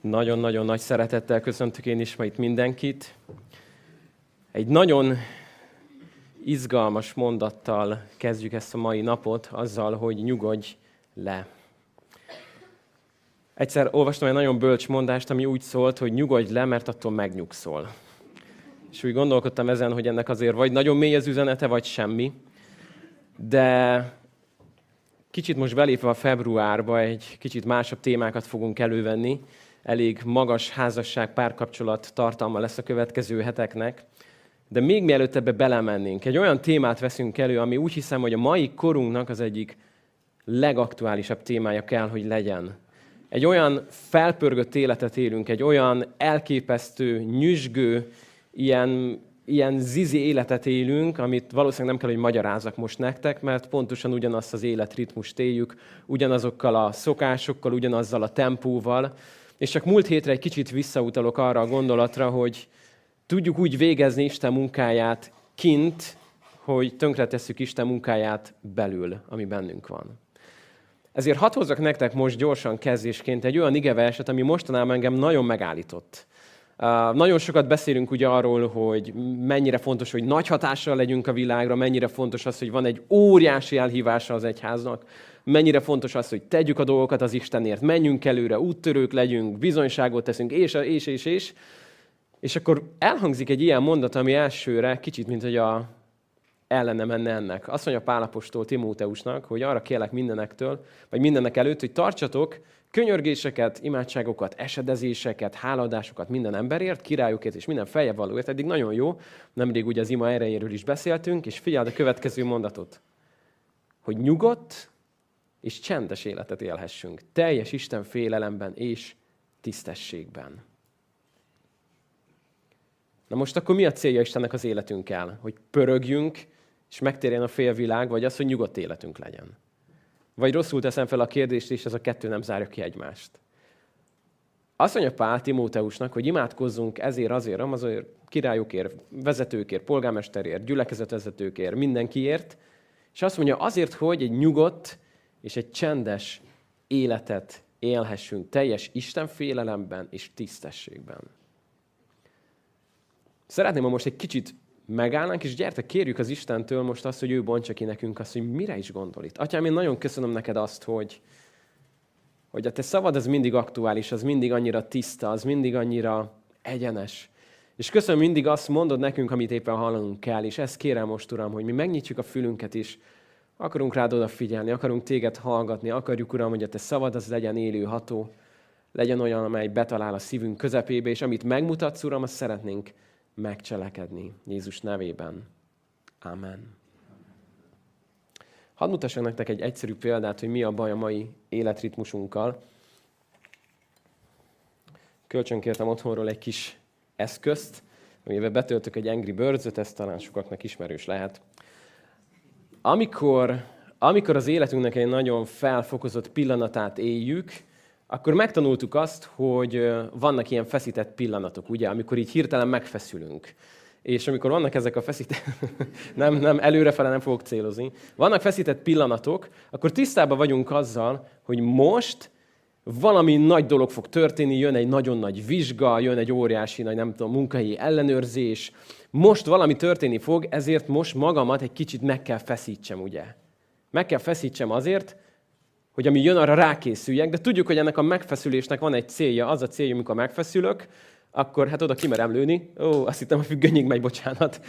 Nagyon-nagyon nagy szeretettel köszöntök én is ma itt mindenkit. Egy nagyon izgalmas mondattal kezdjük ezt a mai napot, azzal, hogy nyugodj le. Egyszer olvastam egy nagyon bölcs mondást, ami úgy szólt, hogy nyugodj le, mert attól megnyugszol. És úgy gondolkodtam ezen, hogy ennek azért vagy nagyon mély az üzenete, vagy semmi. De kicsit most belépve a februárba egy kicsit másabb témákat fogunk elővenni, elég magas házasság, párkapcsolat tartalma lesz a következő heteknek. De még mielőtt ebbe belemennénk, egy olyan témát veszünk elő, ami úgy hiszem, hogy a mai korunknak az egyik legaktuálisabb témája kell, hogy legyen. Egy olyan felpörgött életet élünk, egy olyan elképesztő, nyüzsgő, ilyen, ilyen zizi életet élünk, amit valószínűleg nem kell, hogy magyarázzak most nektek, mert pontosan ugyanazt az életritmust éljük, ugyanazokkal a szokásokkal, ugyanazzal a tempóval, és csak múlt hétre egy kicsit visszautalok arra a gondolatra, hogy tudjuk úgy végezni Isten munkáját kint, hogy tönkretesszük Isten munkáját belül, ami bennünk van. Ezért hadd hozzak nektek most gyorsan kezdésként egy olyan igeverset, ami mostanában engem nagyon megállított. Nagyon sokat beszélünk ugye arról, hogy mennyire fontos, hogy nagy hatással legyünk a világra, mennyire fontos az, hogy van egy óriási elhívása az egyháznak, mennyire fontos az, hogy tegyük a dolgokat az Istenért, menjünk előre, úttörők legyünk, bizonyságot teszünk, és, és, és, és. És akkor elhangzik egy ilyen mondat, ami elsőre kicsit, mint hogy a ellene menne ennek. Azt mondja Pálapostól Timóteusnak, hogy arra kérlek mindenektől, vagy mindennek előtt, hogy tartsatok könyörgéseket, imádságokat, esedezéseket, háladásokat minden emberért, királyokért és minden feljebb valóért. Eddig nagyon jó, nemrég ugye az ima erejéről is beszéltünk, és figyeld a következő mondatot. Hogy nyugodt és csendes életet élhessünk, teljes Isten félelemben és tisztességben. Na most akkor mi a célja Istennek az életünkkel? Hogy pörögjünk, és megtérjen a félvilág, vagy az, hogy nyugodt életünk legyen? Vagy rosszul teszem fel a kérdést, és ez a kettő nem zárja ki egymást. Azt mondja Pál Timóteusnak, hogy imádkozzunk ezért, azért, azért királyokért, vezetőkért, polgármesterért, gyülekezetvezetőkért, mindenkiért, és azt mondja azért, hogy egy nyugodt és egy csendes életet élhessünk teljes Isten félelemben és tisztességben. Szeretném, ha most egy kicsit megállnánk, és gyertek, kérjük az Istentől most azt, hogy ő bontsa ki nekünk azt, hogy mire is gondol itt. Atyám, én nagyon köszönöm neked azt, hogy, hogy a te szavad az mindig aktuális, az mindig annyira tiszta, az mindig annyira egyenes. És köszönöm, mindig azt mondod nekünk, amit éppen hallanunk kell, és ezt kérem most, Uram, hogy mi megnyitjuk a fülünket is, Akarunk rád odafigyelni, akarunk téged hallgatni, akarjuk, Uram, hogy a te szavad az legyen élő, ható, legyen olyan, amely betalál a szívünk közepébe, és amit megmutatsz, Uram, azt szeretnénk megcselekedni. Jézus nevében. Amen. Hadd mutassak nektek egy egyszerű példát, hogy mi a baj a mai életritmusunkkal. Kölcsönkértem otthonról egy kis eszközt, amivel betöltök egy Angry birds ezt talán sokaknak ismerős lehet. Amikor, amikor az életünknek egy nagyon felfokozott pillanatát éljük, akkor megtanultuk azt, hogy vannak ilyen feszített pillanatok, ugye, amikor így hirtelen megfeszülünk. És amikor vannak ezek a feszített, nem, nem, előrefele nem fogok célozni, vannak feszített pillanatok, akkor tisztában vagyunk azzal, hogy most valami nagy dolog fog történni, jön egy nagyon nagy vizsga, jön egy óriási nagy, nem tudom, munkahelyi ellenőrzés, most valami történni fog, ezért most magamat egy kicsit meg kell feszítsem, ugye? Meg kell feszítsem azért, hogy ami jön, arra rákészüljek, de tudjuk, hogy ennek a megfeszülésnek van egy célja, az a célja, amikor megfeszülök, akkor hát oda kimerem lőni. Ó, azt hittem a függönyig megy, bocsánat.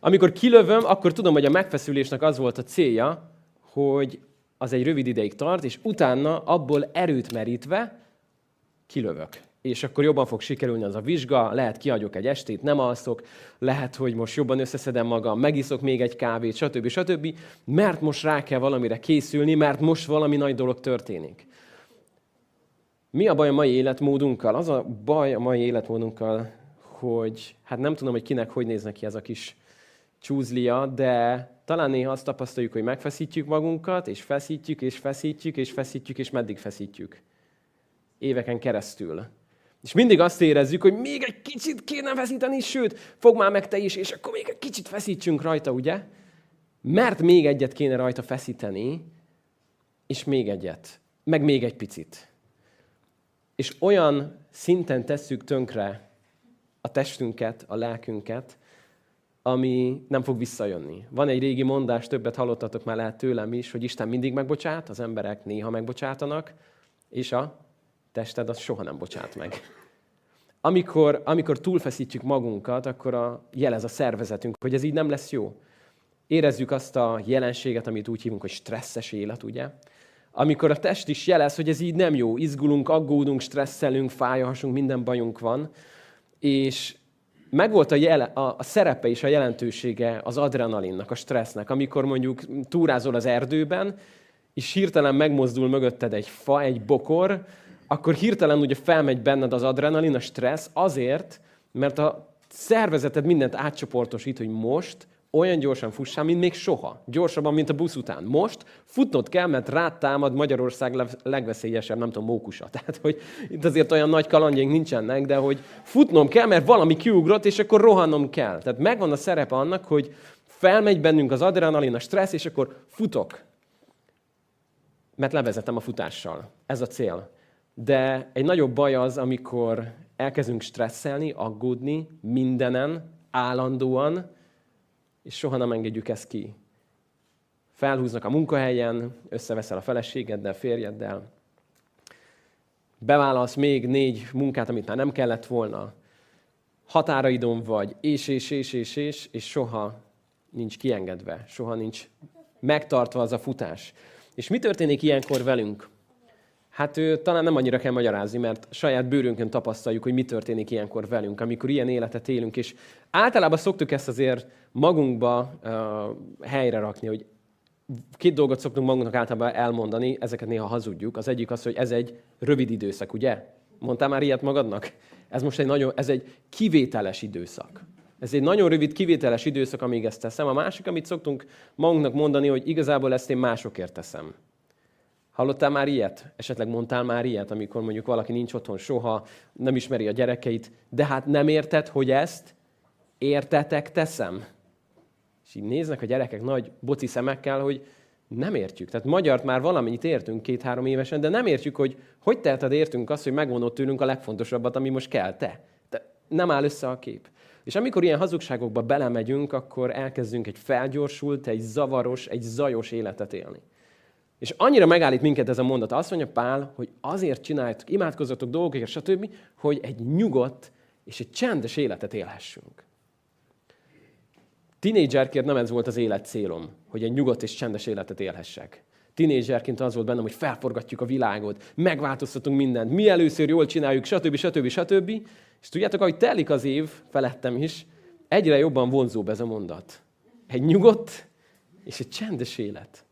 Amikor kilövöm, akkor tudom, hogy a megfeszülésnek az volt a célja, hogy az egy rövid ideig tart, és utána abból erőt merítve kilövök és akkor jobban fog sikerülni az a vizsga, lehet kiadjuk egy estét, nem alszok, lehet, hogy most jobban összeszedem magam, megiszok még egy kávét, stb. stb. Mert most rá kell valamire készülni, mert most valami nagy dolog történik. Mi a baj a mai életmódunkkal? Az a baj a mai életmódunkkal, hogy hát nem tudom, hogy kinek hogy néz ki ez a kis csúzlia, de talán néha azt tapasztaljuk, hogy megfeszítjük magunkat, és feszítjük, és feszítjük, és feszítjük, és meddig feszítjük. Éveken keresztül. És mindig azt érezzük, hogy még egy kicsit kéne feszíteni, sőt, fog már meg te is, és akkor még egy kicsit feszítsünk rajta, ugye? Mert még egyet kéne rajta feszíteni, és még egyet, meg még egy picit. és olyan szinten tesszük tönkre a testünket, a lelkünket, ami nem fog visszajönni. Van egy régi mondás, többet hallottatok már lehet tőlem is, hogy Isten mindig megbocsát, az emberek néha megbocsátanak, és a tested az soha nem bocsát meg. Amikor, amikor túlfeszítjük magunkat, akkor a, jelez a szervezetünk, hogy ez így nem lesz jó. Érezzük azt a jelenséget, amit úgy hívunk, hogy stresszes élet, ugye? Amikor a test is jelez, hogy ez így nem jó, izgulunk, aggódunk, stresszelünk, fáj minden bajunk van, és megvolt a, jele, a, a szerepe és a jelentősége az adrenalinnak, a stressznek, amikor mondjuk túrázol az erdőben, és hirtelen megmozdul mögötted egy fa, egy bokor, akkor hirtelen ugye felmegy benned az adrenalin, a stressz, azért, mert a szervezeted mindent átcsoportosít, hogy most olyan gyorsan fussál, mint még soha. Gyorsabban, mint a busz után. Most futnod kell, mert rád támad Magyarország legveszélyesebb, nem tudom, mókusa. Tehát, hogy itt azért olyan nagy kalandjaink nincsenek, de hogy futnom kell, mert valami kiugrott, és akkor rohannom kell. Tehát megvan a szerepe annak, hogy felmegy bennünk az adrenalin, a stressz, és akkor futok. Mert levezetem a futással. Ez a cél. De egy nagyobb baj az, amikor elkezdünk stresszelni, aggódni mindenen, állandóan, és soha nem engedjük ezt ki. Felhúznak a munkahelyen, összeveszel a feleségeddel, férjeddel, beválasz még négy munkát, amit már nem kellett volna, határaidon vagy, és, és, és, és, és, és soha nincs kiengedve, soha nincs megtartva az a futás. És mi történik ilyenkor velünk? Hát ő, talán nem annyira kell magyarázni, mert saját bőrünkön tapasztaljuk, hogy mi történik ilyenkor velünk, amikor ilyen életet élünk, és általában szoktuk ezt azért magunkba uh, helyre rakni, hogy két dolgot szoktunk magunknak általában elmondani, ezeket néha hazudjuk. Az egyik az, hogy ez egy rövid időszak, ugye? Mondtál már ilyet magadnak? Ez most egy nagyon, ez egy kivételes időszak. Ez egy nagyon rövid, kivételes időszak, amíg ezt teszem. A másik, amit szoktunk magunknak mondani, hogy igazából ezt én másokért teszem. Hallottál már ilyet? Esetleg mondtál már ilyet, amikor mondjuk valaki nincs otthon soha, nem ismeri a gyerekeit, de hát nem érted, hogy ezt értetek teszem? És így néznek a gyerekek nagy boci szemekkel, hogy nem értjük. Tehát magyart már valamennyit értünk két-három évesen, de nem értjük, hogy hogy teheted értünk azt, hogy megvonott tőlünk a legfontosabbat, ami most kell te. De nem áll össze a kép. És amikor ilyen hazugságokba belemegyünk, akkor elkezdünk egy felgyorsult, egy zavaros, egy zajos életet élni. És annyira megállít minket ez a mondat. Azt mondja Pál, hogy azért csináljátok, imádkozzatok dolgokért, stb., hogy egy nyugodt és egy csendes életet élhessünk. Tinédzserként nem ez volt az élet célom, hogy egy nyugodt és csendes életet élhessek. Tinédzserként az volt bennem, hogy felforgatjuk a világot, megváltoztatunk mindent, mi először jól csináljuk, stb. stb. stb. És tudjátok, ahogy telik az év, felettem is, egyre jobban vonzóbb ez a mondat. Egy nyugodt és egy csendes élet.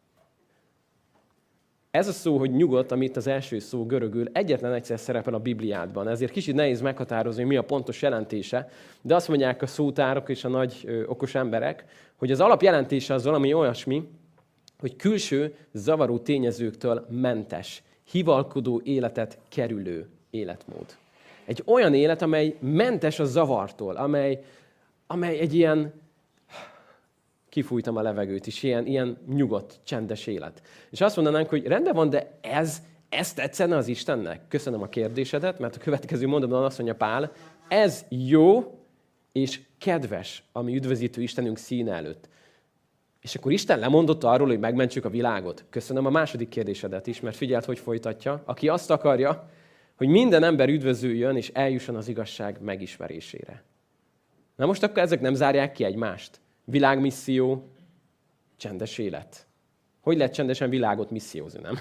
Ez a szó, hogy nyugodt, amit az első szó görögül, egyetlen egyszer szerepel a Bibliádban. Ezért kicsit nehéz meghatározni, mi a pontos jelentése. De azt mondják a szótárok és a nagy ö, okos emberek, hogy az alapjelentése az valami olyasmi, hogy külső zavaró tényezőktől mentes, hivalkodó életet kerülő életmód. Egy olyan élet, amely mentes a zavartól, amely, amely egy ilyen kifújtam a levegőt is, ilyen, ilyen nyugodt, csendes élet. És azt mondanánk, hogy rendben van, de ez, ez tetszene az Istennek? Köszönöm a kérdésedet, mert a következő mondatban azt mondja Pál, ez jó és kedves, ami üdvözítő Istenünk színe előtt. És akkor Isten lemondott arról, hogy megmentsük a világot. Köszönöm a második kérdésedet is, mert figyelt, hogy folytatja. Aki azt akarja, hogy minden ember üdvözüljön és eljusson az igazság megismerésére. Na most akkor ezek nem zárják ki egymást. Világmisszió, csendes élet. Hogy lehet csendesen világot missziózni, nem?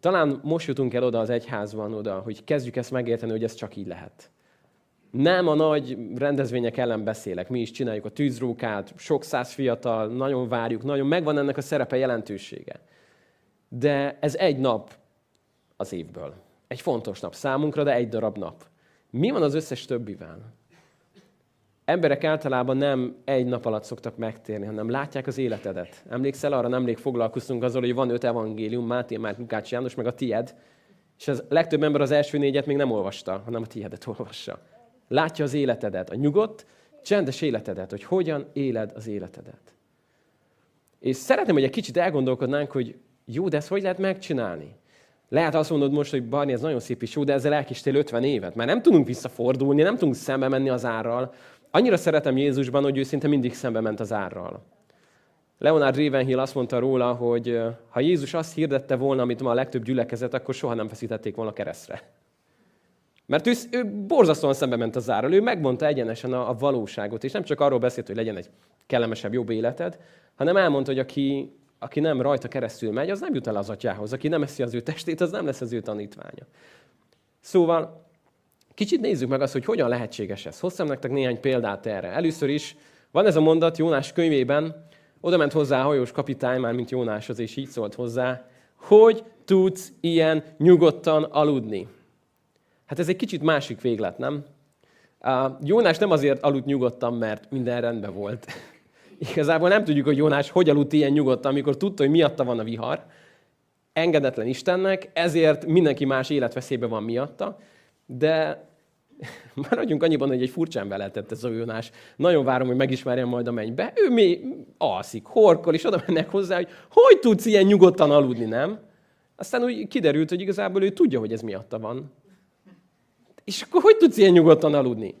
Talán most jutunk el oda az egyházban, oda, hogy kezdjük ezt megérteni, hogy ez csak így lehet. Nem a nagy rendezvények ellen beszélek, mi is csináljuk a tűzrókát, sok száz fiatal, nagyon várjuk, nagyon megvan ennek a szerepe jelentősége. De ez egy nap az évből. Egy fontos nap számunkra, de egy darab nap. Mi van az összes többivel? Emberek általában nem egy nap alatt szoktak megtérni, hanem látják az életedet. Emlékszel arra, nemrég foglalkoztunk azzal, hogy van öt evangélium, Máté, Márk, Lukács, János, meg a tied, és az legtöbb ember az első négyet még nem olvasta, hanem a tiedet olvassa. Látja az életedet, a nyugodt, csendes életedet, hogy hogyan éled az életedet. És szeretném, hogy egy kicsit elgondolkodnánk, hogy jó, de ezt hogy lehet megcsinálni? Lehet azt mondod most, hogy Barni, ez nagyon szép és jó, de ezzel elkistél 50 évet. Mert nem tudunk visszafordulni, nem tudunk szembe menni az árral. Annyira szeretem Jézusban, hogy ő szinte mindig szembe ment az árral. Leonard Ravenhill azt mondta róla, hogy ha Jézus azt hirdette volna, amit ma a legtöbb gyülekezet, akkor soha nem feszítették volna keresztre. Mert ő, ő borzasztóan szembe ment az árral, ő megmondta egyenesen a, a valóságot, és nem csak arról beszélt, hogy legyen egy kellemesebb, jobb életed, hanem elmondta, hogy aki, aki nem rajta keresztül megy, az nem jut el az atyához. Aki nem eszi az ő testét, az nem lesz az ő tanítványa. Szóval kicsit nézzük meg azt, hogy hogyan lehetséges ez. Hoztam nektek néhány példát erre. Először is van ez a mondat Jónás könyvében, oda ment hozzá a hajós kapitány, már mint Jónáshoz, és így szólt hozzá, hogy tudsz ilyen nyugodtan aludni. Hát ez egy kicsit másik véglet, nem? Jónás nem azért aludt nyugodtan, mert minden rendben volt. Igazából nem tudjuk, hogy Jónás hogy aludt ilyen nyugodtan, amikor tudta, hogy miatta van a vihar. Engedetlen Istennek, ezért mindenki más életveszélyben van miatta. De maradjunk annyiban, hogy egy furcsán beletett ez a Jónás. Nagyon várom, hogy megismerjem majd a mennybe. Ő mi alszik, horkol, és oda mennek hozzá, hogy hogy tudsz ilyen nyugodtan aludni, nem? Aztán úgy kiderült, hogy igazából ő tudja, hogy ez miatta van. És akkor hogy tudsz ilyen nyugodtan aludni?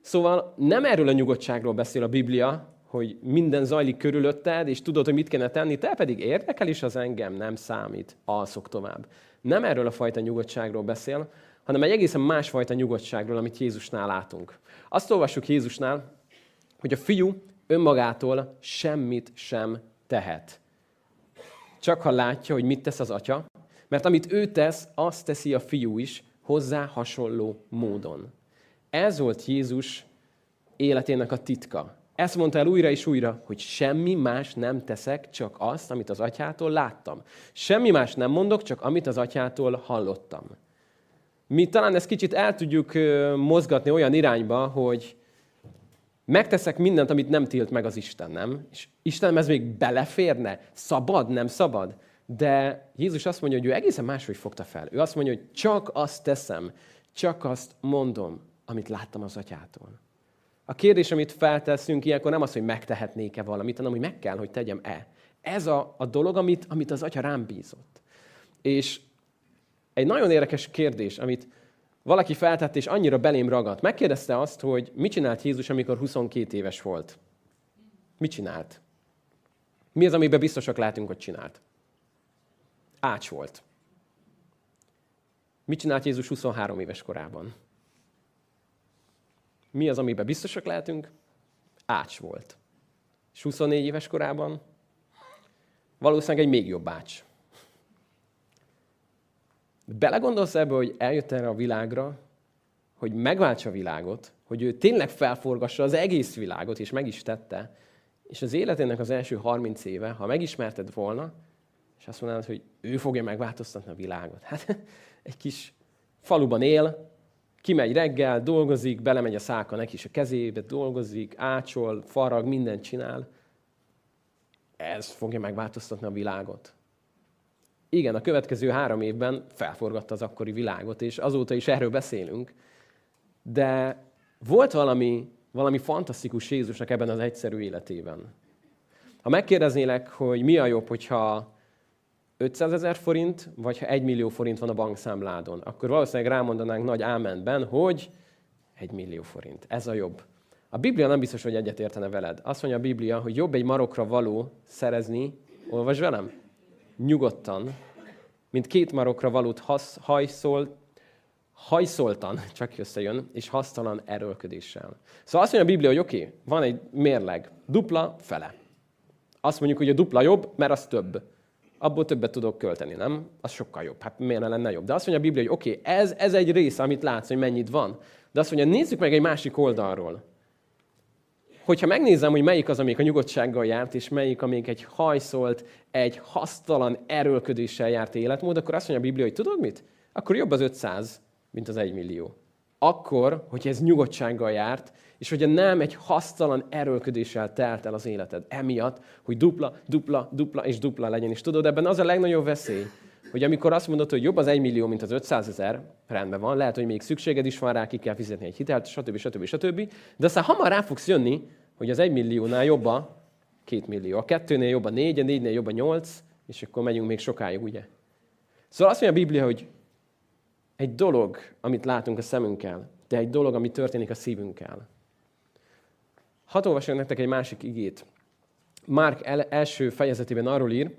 Szóval nem erről a nyugodtságról beszél a Biblia, hogy minden zajlik körülötted, és tudod, hogy mit kéne tenni, te pedig érdekel is az engem, nem számít, alszok tovább. Nem erről a fajta nyugodtságról beszél, hanem egy egészen másfajta nyugodtságról, amit Jézusnál látunk. Azt olvassuk Jézusnál, hogy a fiú önmagától semmit sem tehet. Csak ha látja, hogy mit tesz az atya, mert amit ő tesz, azt teszi a fiú is, hozzá hasonló módon. Ez volt Jézus életének a titka. Ezt mondta el újra és újra, hogy semmi más nem teszek, csak azt, amit az atyától láttam. Semmi más nem mondok, csak amit az atyától hallottam. Mi talán ezt kicsit el tudjuk mozgatni olyan irányba, hogy megteszek mindent, amit nem tilt meg az Isten, nem? És Isten ez még beleférne? Szabad, nem szabad? De Jézus azt mondja, hogy ő egészen máshogy fogta fel. Ő azt mondja, hogy csak azt teszem, csak azt mondom, amit láttam az atyától. A kérdés, amit felteszünk ilyenkor nem az, hogy megtehetnék-e valamit, hanem hogy meg kell, hogy tegyem-e. Ez a, a dolog, amit, amit az atya rám bízott. És egy nagyon érdekes kérdés, amit valaki feltett, és annyira belém ragadt. Megkérdezte azt, hogy mit csinált Jézus, amikor 22 éves volt. Mit csinált? Mi az, amiben biztosak lehetünk, hogy csinált? Ács volt. Mit csinált Jézus 23 éves korában? Mi az, amiben biztosak lehetünk? Ács volt. És 24 éves korában valószínűleg egy még jobb ács. Belegondolsz ebbe, hogy eljött erre a világra, hogy megváltsa a világot, hogy ő tényleg felforgassa az egész világot, és meg is tette, és az életének az első 30 éve, ha megismerted volna, és azt mondanád, hogy ő fogja megváltoztatni a világot. Hát egy kis faluban él, kimegy reggel, dolgozik, belemegy a száka neki is a kezébe, dolgozik, ácsol, farag, mindent csinál. Ez fogja megváltoztatni a világot. Igen, a következő három évben felforgatta az akkori világot, és azóta is erről beszélünk. De volt valami, valami fantasztikus Jézusnak ebben az egyszerű életében. Ha megkérdeznélek, hogy mi a jobb, hogyha 500 ezer forint, vagy ha 1 millió forint van a bankszámládon, akkor valószínűleg rámondanánk nagy ámenben, hogy 1 millió forint. Ez a jobb. A Biblia nem biztos, hogy egyet értene veled. Azt mondja a Biblia, hogy jobb egy marokra való szerezni, olvasd velem, nyugodtan, mint két marokra valót hasz, hajszol, hajszoltan, csak összejön, és hasztalan erőlködéssel. Szóval azt mondja a Biblia, hogy oké, okay, van egy mérleg, dupla, fele. Azt mondjuk, hogy a dupla jobb, mert az több abból többet tudok költeni, nem? Az sokkal jobb. Hát miért ne lenne jobb? De azt mondja a Biblia, hogy oké, okay, ez, ez egy rész, amit látsz, hogy mennyit van. De azt mondja, nézzük meg egy másik oldalról. Hogyha megnézem, hogy melyik az, amelyik a nyugodtsággal járt, és melyik, amelyik egy hajszolt, egy hasztalan erőlködéssel járt életmód, akkor azt mondja a Biblia, hogy tudod mit? Akkor jobb az 500, mint az 1 millió. Akkor, hogy ez nyugodtsággal járt, és hogyha nem egy hasztalan erőlködéssel telt el az életed, emiatt, hogy dupla, dupla, dupla és dupla legyen. És tudod, ebben az a legnagyobb veszély, hogy amikor azt mondod, hogy jobb az 1 millió, mint az 500 ezer, rendben van, lehet, hogy még szükséged is van rá, ki kell fizetni egy hitelt, stb. stb. stb. De aztán hamar rá fogsz jönni, hogy az 1 milliónál jobb a 2 millió, a kettőnél jobb a 4, a négynél jobb a 8, és akkor megyünk még sokáig, ugye? Szóval azt mondja a Biblia, hogy egy dolog, amit látunk a szemünkkel, de egy dolog, ami történik a szívünkkel. Hadd olvasok nektek egy másik igét. Márk el, első fejezetében arról ír,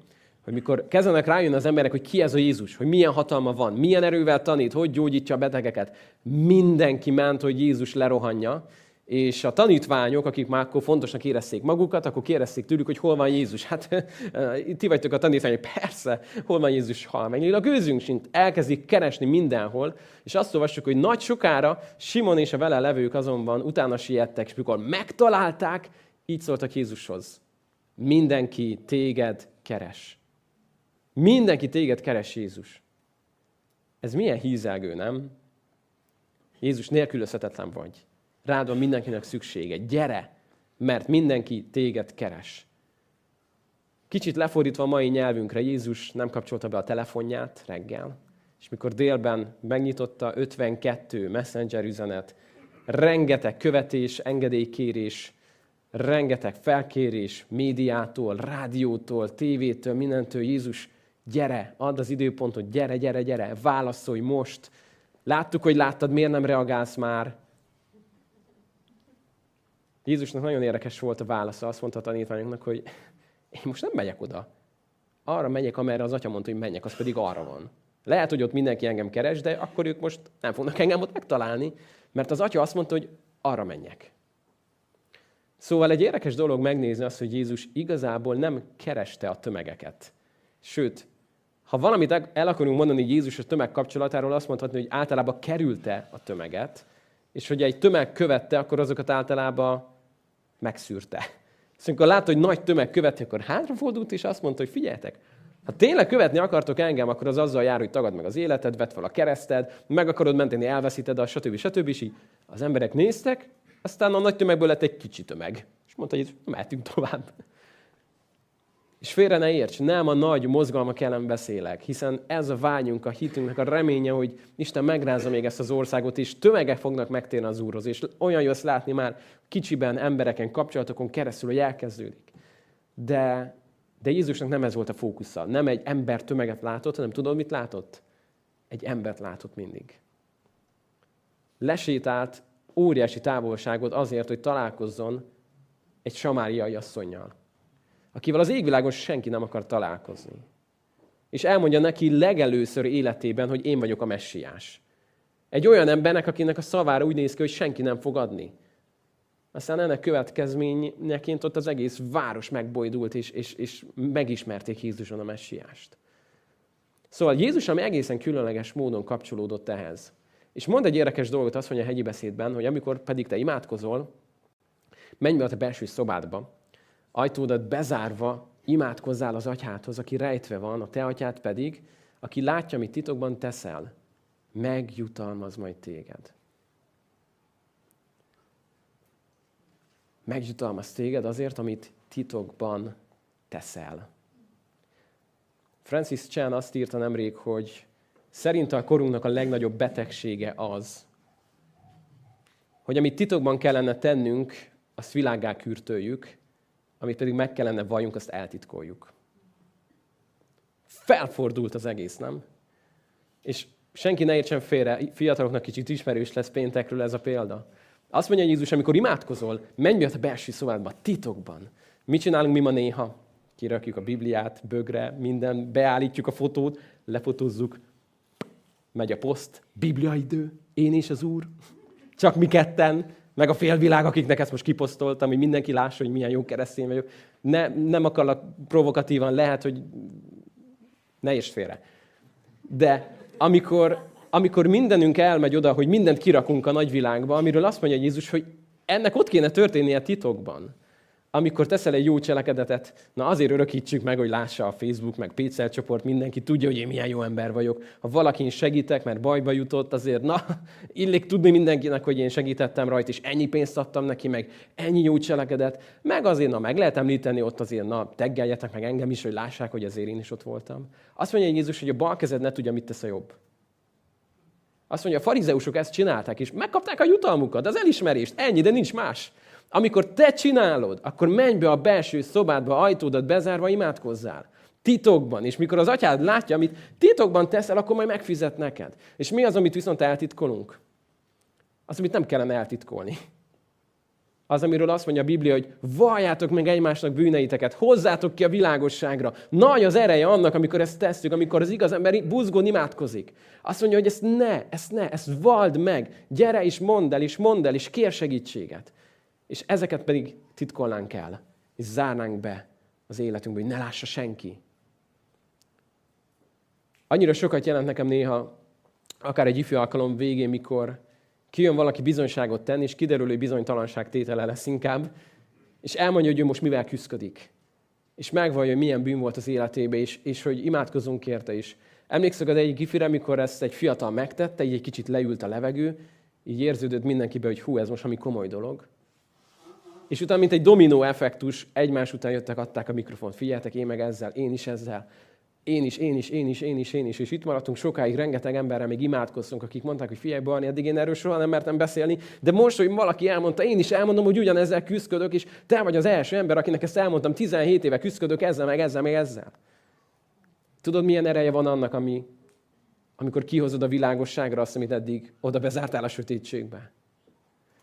hogy mikor kezdenek rájönni az emberek, hogy ki ez a Jézus, hogy milyen hatalma van, milyen erővel tanít, hogy gyógyítja a betegeket, mindenki ment, hogy Jézus lerohanja, és a tanítványok, akik már akkor fontosnak érezték magukat, akkor kérdezték tőlük, hogy hol van Jézus. Hát ti vagytok a tanítványok, persze, hol van Jézus, hal meg. A gőzünk sincs, elkezdik keresni mindenhol, és azt olvassuk, hogy nagy sokára Simon és a vele levők azonban utána siettek, és mikor megtalálták, így szóltak Jézushoz. Mindenki téged keres. Mindenki téged keres, Jézus. Ez milyen hízelgő, nem? Jézus nélkülözhetetlen vagy. Rád van mindenkinek szüksége. Gyere, mert mindenki téged keres. Kicsit lefordítva a mai nyelvünkre, Jézus nem kapcsolta be a telefonját reggel, és mikor délben megnyitotta 52 messenger üzenet, rengeteg követés, engedélykérés, rengeteg felkérés médiától, rádiótól, tévétől, mindentől, Jézus, gyere, add az időpontot, gyere, gyere, gyere, válaszolj most. Láttuk, hogy láttad, miért nem reagálsz már? Jézusnak nagyon érdekes volt a válasza. Azt mondta a tanítványoknak, hogy én most nem megyek oda. Arra megyek, amerre az atya mondta, hogy menjek, az pedig arra van. Lehet, hogy ott mindenki engem keres, de akkor ők most nem fognak engem ott megtalálni, mert az atya azt mondta, hogy arra menjek. Szóval egy érdekes dolog megnézni azt, hogy Jézus igazából nem kereste a tömegeket. Sőt, ha valamit el akarunk mondani Jézus a tömeg kapcsolatáról, azt mondhatni, hogy általában kerülte a tömeget, és hogy egy tömeg követte, akkor azokat általában megszűrte. Szóval amikor látta, hogy nagy tömeg követi, akkor hátrafordult, és azt mondta, hogy figyeljetek, ha tényleg követni akartok engem, akkor az azzal jár, hogy tagad meg az életed, vedd fel a kereszted, meg akarod menteni, elveszíted a stb. stb. És így az emberek néztek, aztán a nagy tömegből lett egy kicsi tömeg. És mondta, hogy mehetünk tovább. És félre ne érts, nem a nagy mozgalmak ellen beszélek, hiszen ez a vágyunk, a hitünknek a reménye, hogy Isten megrázza még ezt az országot, és tömegek fognak megtérni az Úrhoz, és olyan jössz látni már kicsiben, embereken, kapcsolatokon keresztül, hogy elkezdődik. De, de Jézusnak nem ez volt a fókusza. Nem egy ember tömeget látott, hanem tudod, mit látott? Egy embert látott mindig. Lesétált óriási távolságot azért, hogy találkozzon egy samáriai asszonynal akivel az égvilágon senki nem akar találkozni. És elmondja neki legelőször életében, hogy én vagyok a messiás. Egy olyan embernek, akinek a szavára úgy néz ki, hogy senki nem fog adni. Aztán ennek következményeként ott az egész város megbojdult, és, és, és megismerték Jézuson a messiást. Szóval Jézus, ami egészen különleges módon kapcsolódott ehhez. És mond egy érdekes dolgot azt mondja a hegyi beszédben, hogy amikor pedig te imádkozol, menj be a te belső szobádba, ajtódat bezárva imádkozzál az atyádhoz, aki rejtve van, a te atyád pedig, aki látja, amit titokban teszel, megjutalmaz majd téged. Megjutalmaz téged azért, amit titokban teszel. Francis Chan azt írta nemrég, hogy szerinte a korunknak a legnagyobb betegsége az, hogy amit titokban kellene tennünk, azt világá kürtöljük, amit pedig meg kellene valljunk, azt eltitkoljuk. Felfordult az egész, nem? És senki ne értsen félre, fiataloknak kicsit ismerős lesz péntekről ez a példa. Azt mondja Jézus, amikor imádkozol, menj be a belső szobádba, titokban. Mit csinálunk mi ma néha? Kirakjuk a Bibliát bögre, minden, beállítjuk a fotót, lefotózzuk, megy a poszt, Bibliaidő, én és az Úr, csak mi ketten, meg a félvilág, akiknek ezt most kiposztoltam, hogy mindenki lássa, hogy milyen jó keresztény vagyok. Ne, nem akarlak provokatívan, lehet, hogy ne is félre. De amikor, amikor mindenünk elmegy oda, hogy mindent kirakunk a nagyvilágba, amiről azt mondja Jézus, hogy ennek ott kéne történnie titokban amikor teszel egy jó cselekedetet, na azért örökítsük meg, hogy lássa a Facebook, meg PC csoport, mindenki tudja, hogy én milyen jó ember vagyok. Ha valakin segítek, mert bajba jutott, azért na, illik tudni mindenkinek, hogy én segítettem rajta, és ennyi pénzt adtam neki, meg ennyi jó cselekedet, meg azért, na, meg lehet említeni ott azért, na, teggeljetek meg engem is, hogy lássák, hogy azért én is ott voltam. Azt mondja Jézus, hogy a bal kezed ne tudja, mit tesz a jobb. Azt mondja, a farizeusok ezt csinálták, és megkapták a jutalmukat, az elismerést, ennyi, de nincs más. Amikor te csinálod, akkor menj be a belső szobádba, ajtódat bezárva, imádkozzál. Titokban. És mikor az atyád látja, amit titokban teszel, akkor majd megfizet neked. És mi az, amit viszont eltitkolunk? Az, amit nem kellene eltitkolni. Az, amiről azt mondja a Biblia, hogy valljátok meg egymásnak bűneiteket, hozzátok ki a világosságra. Nagy az ereje annak, amikor ezt tesszük, amikor az igaz ember buzgón imádkozik. Azt mondja, hogy ezt ne, ezt ne, ezt vald meg. Gyere és mondd el, és mondd el, és kér segítséget. És ezeket pedig titkolnánk el, és zárnánk be az életünkbe, hogy ne lássa senki. Annyira sokat jelent nekem néha, akár egy ifjú alkalom végén, mikor kijön valaki bizonyságot tenni, és kiderül, hogy bizonytalanság tétele lesz inkább, és elmondja, hogy ő most mivel küzdik. És megvallja, hogy milyen bűn volt az életébe, és, és hogy imádkozunk érte is. Emlékszek az egyik ifire, mikor ezt egy fiatal megtette, így egy kicsit leült a levegő, így érződött mindenkibe, hogy hú, ez most ami komoly dolog. És utána, mint egy dominó effektus, egymás után jöttek, adták a mikrofont. Figyeltek, én meg ezzel, én is ezzel én is, én is, én is, én is, én is, és itt maradtunk sokáig, rengeteg emberrel még imádkoztunk, akik mondták, hogy figyelj, Barni, eddig én erről soha nem mertem beszélni, de most, hogy valaki elmondta, én is elmondom, hogy ugyanezzel küzdködök, és te vagy az első ember, akinek ezt elmondtam, 17 éve küzdködök ezzel, meg ezzel, meg ezzel. Tudod, milyen ereje van annak, ami, amikor kihozod a világosságra azt, amit eddig oda bezártál a sötétségbe.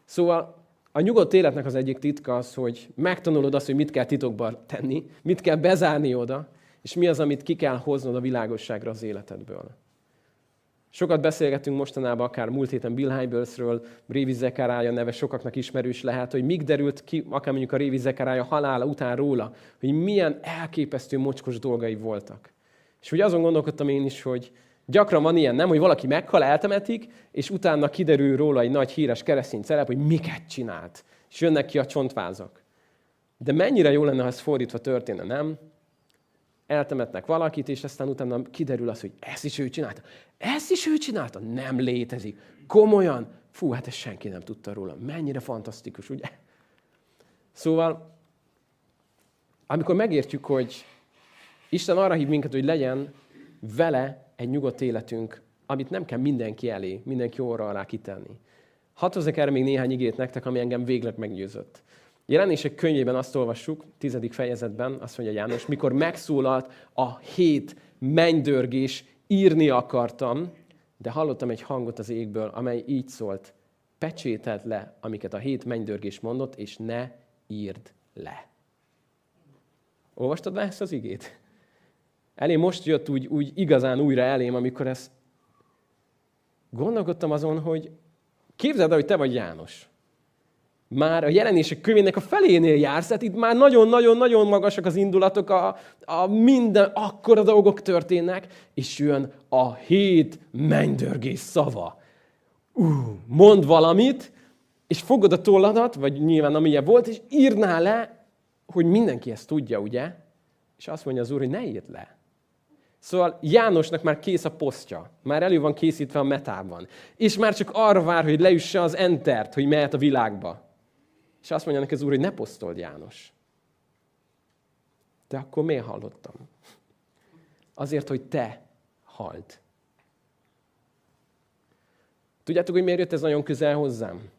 Szóval a nyugodt életnek az egyik titka az, hogy megtanulod azt, hogy mit kell titokban tenni, mit kell bezárni oda, és mi az, amit ki kell hoznod a világosságra az életedből. Sokat beszélgetünk mostanában, akár múlt héten Bill Hybelsről, Révi Zekarája neve sokaknak ismerős lehet, hogy mik derült ki, akár mondjuk a Révi Zekarája halála után róla, hogy milyen elképesztő mocskos dolgai voltak. És hogy azon gondolkodtam én is, hogy gyakran van ilyen, nem, hogy valaki meghal, eltemetik, és utána kiderül róla egy nagy híres keresztény szerep, hogy miket csinált. És jönnek ki a csontvázak. De mennyire jó lenne, ha ez fordítva történne, nem? eltemetnek valakit, és aztán utána kiderül az, hogy ezt is ő csinálta. Ezt is ő csinálta? Nem létezik. Komolyan? Fú, hát ezt senki nem tudta róla. Mennyire fantasztikus, ugye? Szóval, amikor megértjük, hogy Isten arra hív minket, hogy legyen vele egy nyugodt életünk, amit nem kell mindenki elé, mindenki óra alá kitenni. Hatozok erre még néhány igét nektek, ami engem végleg meggyőzött. Jelenések könyvében azt olvassuk, tizedik fejezetben, azt mondja János, mikor megszólalt a hét mennydörgés, írni akartam, de hallottam egy hangot az égből, amely így szólt, pecsételt le, amiket a hét mennydörgés mondott, és ne írd le. Olvastad le ezt az igét? Elém most jött úgy, úgy igazán újra elém, amikor ezt gondolkodtam azon, hogy képzeld el, hogy te vagy János már a jelenések kövének a felénél jársz, tehát itt már nagyon-nagyon-nagyon magasak az indulatok, a, a minden akkora dolgok történnek, és jön a hét mennydörgés szava. Uh, mond valamit, és fogod a tolladat, vagy nyilván amilyen volt, és írnál le, hogy mindenki ezt tudja, ugye? És azt mondja az úr, hogy ne írd le. Szóval Jánosnak már kész a posztja, már elő van készítve a metában. És már csak arra vár, hogy leüsse az entert, hogy mehet a világba. És azt mondja neki az úr, hogy ne posztold János. De akkor miért hallottam? Azért, hogy te halt. Tudjátok, hogy miért jött ez nagyon közel hozzám?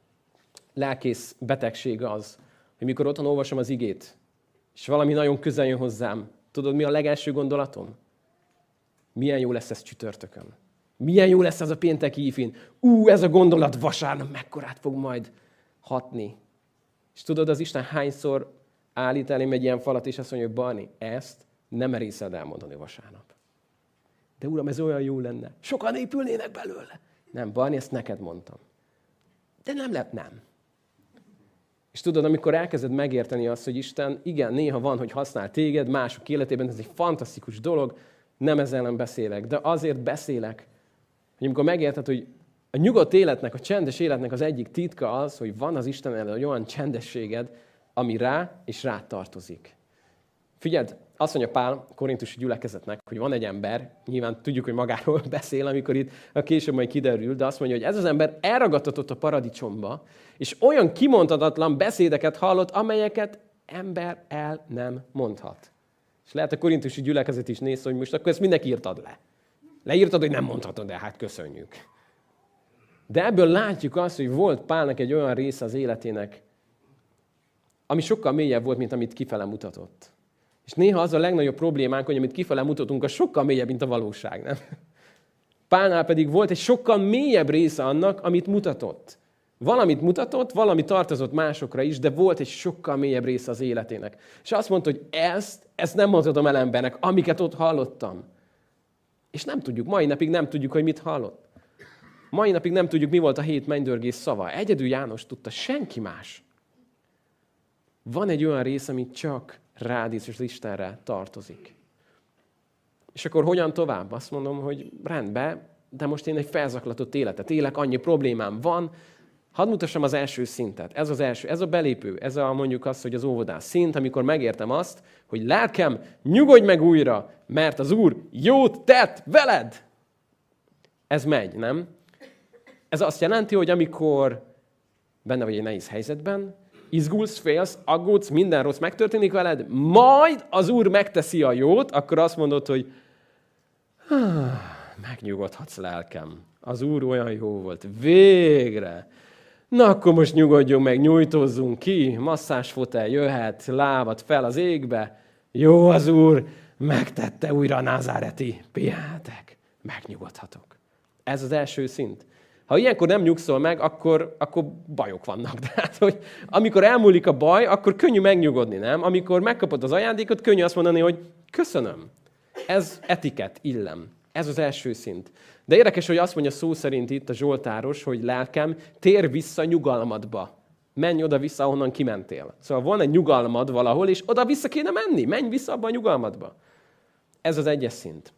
Lelkész betegség az, hogy mikor otthon olvasom az igét, és valami nagyon közel jön hozzám, tudod, mi a legelső gondolatom? Milyen jó lesz ez csütörtökön. Milyen jó lesz ez a pénteki ífin. Ú, ez a gondolat vasárnap mekkorát fog majd hatni. És tudod, az Isten hányszor állít elém egy ilyen falat, és azt mondja, hogy Barni, ezt nem merészed elmondani vasárnap. De uram, ez olyan jó lenne. Sokan épülnének belőle. Nem, Barni, ezt neked mondtam. De nem lett, nem. És tudod, amikor elkezded megérteni azt, hogy Isten, igen, néha van, hogy használ téged, mások életében, ez egy fantasztikus dolog, nem ezzel nem beszélek, de azért beszélek, hogy amikor megérted, hogy a nyugodt életnek, a csendes életnek az egyik titka az, hogy van az Isten ellen olyan csendességed, ami rá és rá tartozik. Figyeld, azt mondja Pál korintusi gyülekezetnek, hogy van egy ember, nyilván tudjuk, hogy magáról beszél, amikor itt a később majd kiderül, de azt mondja, hogy ez az ember elragadtatott a paradicsomba, és olyan kimondhatatlan beszédeket hallott, amelyeket ember el nem mondhat. És lehet a korintusi gyülekezet is néz, hogy most akkor ezt mindenki írtad le. Leírtad, hogy nem mondhatod, de hát köszönjük. De ebből látjuk azt, hogy volt Pálnak egy olyan része az életének, ami sokkal mélyebb volt, mint amit kifele mutatott. És néha az a legnagyobb problémánk, hogy amit kifele mutatunk, az sokkal mélyebb, mint a valóság, nem? Pálnál pedig volt egy sokkal mélyebb része annak, amit mutatott. Valamit mutatott, valami tartozott másokra is, de volt egy sokkal mélyebb része az életének. És azt mondta, hogy ezt, ezt nem mondhatom el embernek, amiket ott hallottam. És nem tudjuk, mai napig nem tudjuk, hogy mit hallott. Mai napig nem tudjuk, mi volt a hét mennydörgés szava. Egyedül János tudta, senki más. Van egy olyan rész, amit csak rád és Istenre tartozik. És akkor hogyan tovább? Azt mondom, hogy rendben, de most én egy felzaklatott életet élek, annyi problémám van, Hadd mutassam az első szintet. Ez az első, ez a belépő, ez a mondjuk azt, hogy az óvodás szint, amikor megértem azt, hogy lelkem, nyugodj meg újra, mert az Úr jót tett veled. Ez megy, nem? Ez azt jelenti, hogy amikor benne vagy egy nehéz helyzetben, izgulsz, félsz, aggódsz, minden rossz megtörténik veled, majd az Úr megteszi a jót, akkor azt mondod, hogy megnyugodhatsz lelkem. Az Úr olyan jó volt. Végre! Na akkor most nyugodjunk meg, nyújtózzunk ki, masszásfotel jöhet, lábat fel az égbe. Jó az Úr, megtette újra a názáreti. Pihenhetek, megnyugodhatok. Ez az első szint. Ha ilyenkor nem nyugszol meg, akkor, akkor bajok vannak. Tehát, hogy amikor elmúlik a baj, akkor könnyű megnyugodni, nem? Amikor megkapod az ajándékot, könnyű azt mondani, hogy köszönöm. Ez etiket, illem. Ez az első szint. De érdekes, hogy azt mondja szó szerint itt a Zsoltáros, hogy lelkem, tér vissza nyugalmadba. Menj oda-vissza, ahonnan kimentél. Szóval van egy nyugalmad valahol, és oda-vissza kéne menni. Menj vissza abba a nyugalmadba. Ez az egyes szint.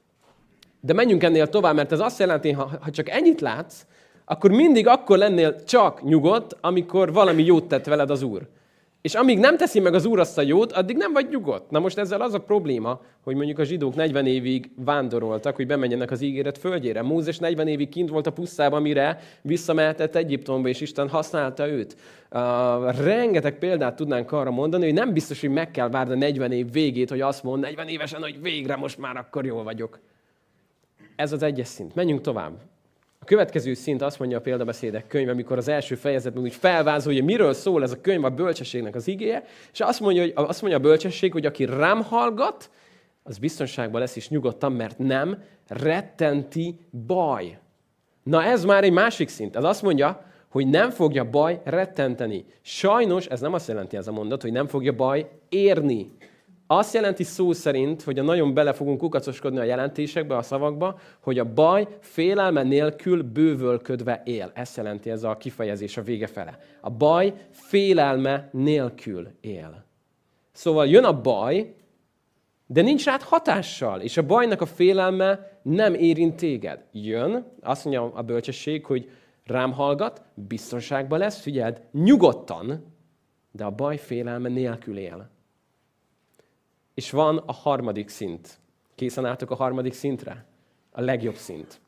De menjünk ennél tovább, mert ez azt jelenti, ha, ha csak ennyit látsz, akkor mindig akkor lennél csak nyugodt, amikor valami jót tett veled az Úr. És amíg nem teszi meg az Úr azt a jót, addig nem vagy nyugodt. Na most ezzel az a probléma, hogy mondjuk a zsidók 40 évig vándoroltak, hogy bemenjenek az ígéret földjére. Mózes 40 évig kint volt a pusztában, mire visszamehetett Egyiptomba, és Isten használta őt. Uh, rengeteg példát tudnánk arra mondani, hogy nem biztos, hogy meg kell várni a 40 év végét, hogy azt mond 40 évesen, hogy végre most már akkor jól vagyok. Ez az egyes szint. Menjünk tovább következő szint azt mondja a példabeszédek könyve, amikor az első fejezetben úgy felvázolja, miről szól ez a könyv a bölcsességnek az igéje, és azt mondja, hogy, azt mondja a bölcsesség, hogy aki rám hallgat, az biztonságban lesz is nyugodtan, mert nem rettenti baj. Na ez már egy másik szint. Ez azt mondja, hogy nem fogja baj rettenteni. Sajnos ez nem azt jelenti ez a mondat, hogy nem fogja baj érni. Azt jelenti szó szerint, hogy a nagyon bele fogunk kukacoskodni a jelentésekbe, a szavakba, hogy a baj félelme nélkül bővölködve él. Ezt jelenti ez a kifejezés a vége fele. A baj félelme nélkül él. Szóval jön a baj, de nincs rád hatással, és a bajnak a félelme nem érint téged. Jön, azt mondja a bölcsesség, hogy rám hallgat, biztonságban lesz, figyeld, nyugodtan, de a baj félelme nélkül él. És van a harmadik szint. Készen álltok a harmadik szintre? A legjobb szint.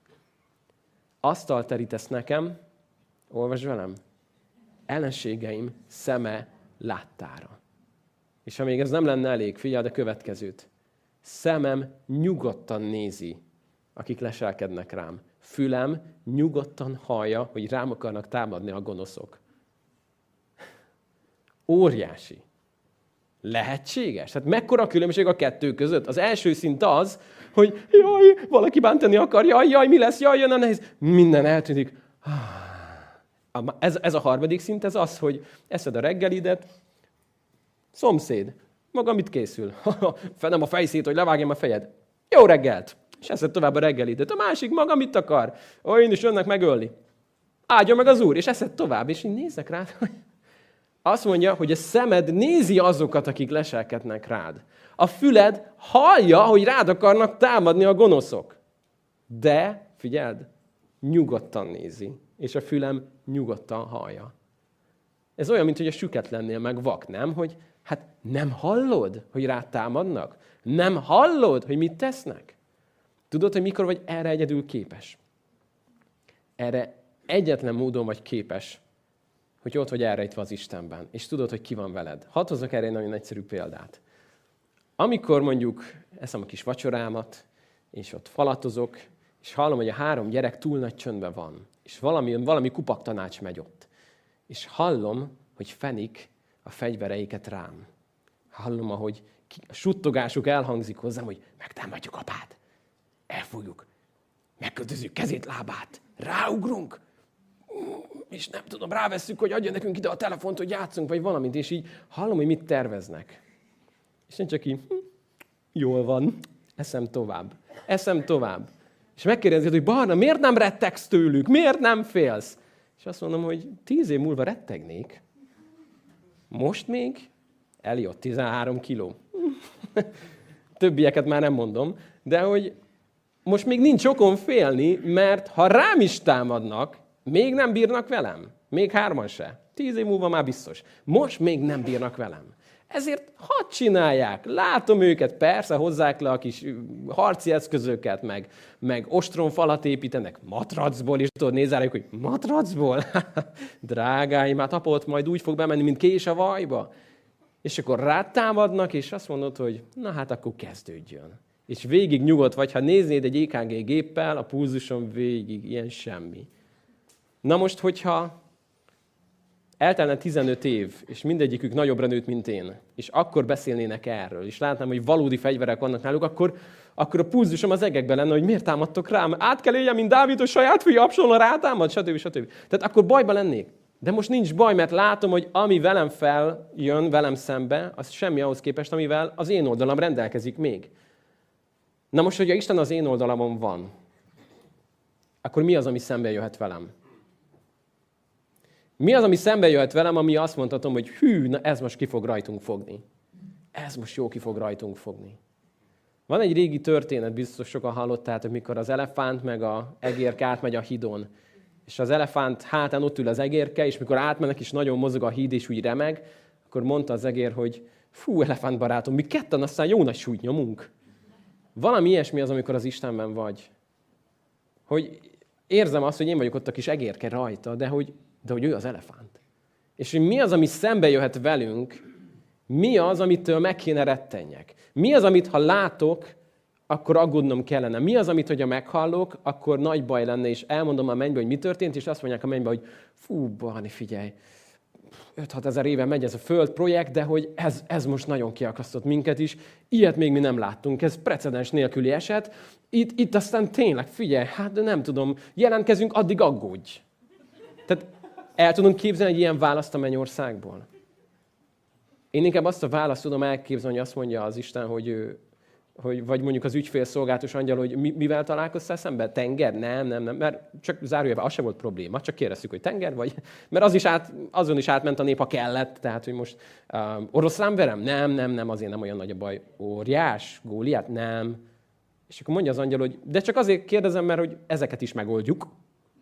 Asztal terítesz nekem, olvasd velem, ellenségeim szeme láttára. És ha még ez nem lenne elég, figyeld a következőt. Szemem nyugodtan nézi, akik leselkednek rám. Fülem nyugodtan hallja, hogy rám akarnak támadni a gonoszok. Óriási. Lehetséges? Tehát mekkora különbség a kettő között? Az első szint az, hogy jaj, valaki bántani akar, jaj, jaj, mi lesz, jaj, jön a nehéz. Minden eltűnik. Ez, ez a harmadik szint, ez az, hogy eszed a reggelidet, szomszéd, maga mit készül? Fenem a fejszét, hogy levágjam a fejed. Jó reggelt! És eszed tovább a reggelidet. A másik maga mit akar? Ó, én is jönnek megölni. Áldja meg az úr, és eszed tovább, és így nézek rá, hogy azt mondja, hogy a szemed nézi azokat, akik leselkednek rád. A füled hallja, hogy rád akarnak támadni a gonoszok. De, figyeld, nyugodtan nézi, és a fülem nyugodtan hallja. Ez olyan, mint a süket lennél meg vak, nem? Hogy hát nem hallod, hogy rád támadnak? Nem hallod, hogy mit tesznek? Tudod, hogy mikor vagy erre egyedül képes? Erre egyetlen módon vagy képes, hogy ott vagy elrejtve az Istenben, és tudod, hogy ki van veled. Hadd hozzak erre egy nagyon egyszerű példát. Amikor mondjuk eszem a kis vacsorámat, és ott falatozok, és hallom, hogy a három gyerek túl nagy csöndben van, és valami, valami kupak tanács megy ott. És hallom, hogy fenik a fegyvereiket rám. Hallom, ahogy a suttogásuk elhangzik hozzám, hogy megtámadjuk apát, elfogjuk, megkötözzük kezét, lábát, ráugrunk, és nem tudom, rávesszük, hogy adja nekünk ide a telefont, hogy játszunk, vagy valamit, és így hallom, hogy mit terveznek. És én csak így, hm, jól van, eszem tovább, eszem tovább. És megkérdezik, hogy Barna, miért nem rettegsz tőlük? Miért nem félsz? És azt mondom, hogy tíz év múlva rettegnék. Most még eljött 13 kiló. Többieket már nem mondom, de hogy most még nincs okon félni, mert ha rám is támadnak, még nem bírnak velem. Még hárman se. Tíz év múlva már biztos. Most még nem bírnak velem. Ezért hadd csinálják. Látom őket, persze hozzák le a kis harci eszközöket, meg, meg ostronfalat építenek matracból, és tudod, nézzájuk, hogy matracból? Drágáim, hát apot majd úgy fog bemenni, mint kés a vajba. És akkor rátámadnak, és azt mondod, hogy na hát akkor kezdődjön. És végig nyugodt vagy, ha néznéd egy EKG géppel, a pulzuson végig ilyen semmi. Na most, hogyha eltelne 15 év, és mindegyikük nagyobbra nőtt, mint én, és akkor beszélnének erről, és látnám, hogy valódi fegyverek vannak náluk, akkor, akkor a pulzusom az egekben lenne, hogy miért támadtok rám? Át kell éljem, mint Dávid, hogy saját fia Absalon rátámad, stb. stb. Tehát akkor bajba lennék. De most nincs baj, mert látom, hogy ami velem feljön, velem szembe, az semmi ahhoz képest, amivel az én oldalam rendelkezik még. Na most, hogyha Isten az én oldalamon van, akkor mi az, ami szembe jöhet velem? Mi az, ami szembe jöhet velem, ami azt mondhatom, hogy hű, na ez most ki fog rajtunk fogni. Ez most jó ki fog rajtunk fogni. Van egy régi történet, biztos sokan hallottátok, mikor az elefánt meg a egérke átmegy a hidon. És az elefánt hátán ott ül az egérke, és mikor átmennek, és nagyon mozog a híd, és úgy remeg, akkor mondta az egér, hogy fú, elefánt barátom, mi ketten aztán jó nagy súlyt nyomunk. Valami ilyesmi az, amikor az Istenben vagy. Hogy érzem azt, hogy én vagyok ott a kis egérke rajta, de hogy de hogy ő az elefánt. És hogy mi az, ami szembe jöhet velünk, mi az, amitől meg kéne rettenjek. Mi az, amit ha látok, akkor aggódnom kellene. Mi az, amit, hogyha meghallok, akkor nagy baj lenne, és elmondom a mennybe, hogy mi történt, és azt mondják a mennybe, hogy fú, Barni, figyelj, 5-6 ezer éve megy ez a Föld projekt, de hogy ez, ez most nagyon kiakasztott minket is. Ilyet még mi nem láttunk, ez precedens nélküli eset. Itt, itt aztán tényleg, figyelj, hát nem tudom, jelentkezünk, addig aggódj. Tehát el tudunk képzelni egy ilyen választ a mennyországból? Én inkább azt a választ tudom elképzelni, hogy azt mondja az Isten, hogy, ő, hogy vagy mondjuk az ügyfélszolgálatos angyal, hogy mivel találkoztál szembe? Tenger? Nem, nem, nem, mert csak zárójelben az sem volt probléma, csak kérdeztük, hogy tenger vagy, mert az is át, azon is átment a nép, ha kellett, tehát hogy most um, oroszlán verem? Nem, nem, nem, azért nem olyan nagy a baj. Óriás? Góliát? Nem. És akkor mondja az angyal, hogy de csak azért kérdezem, mert hogy ezeket is megoldjuk,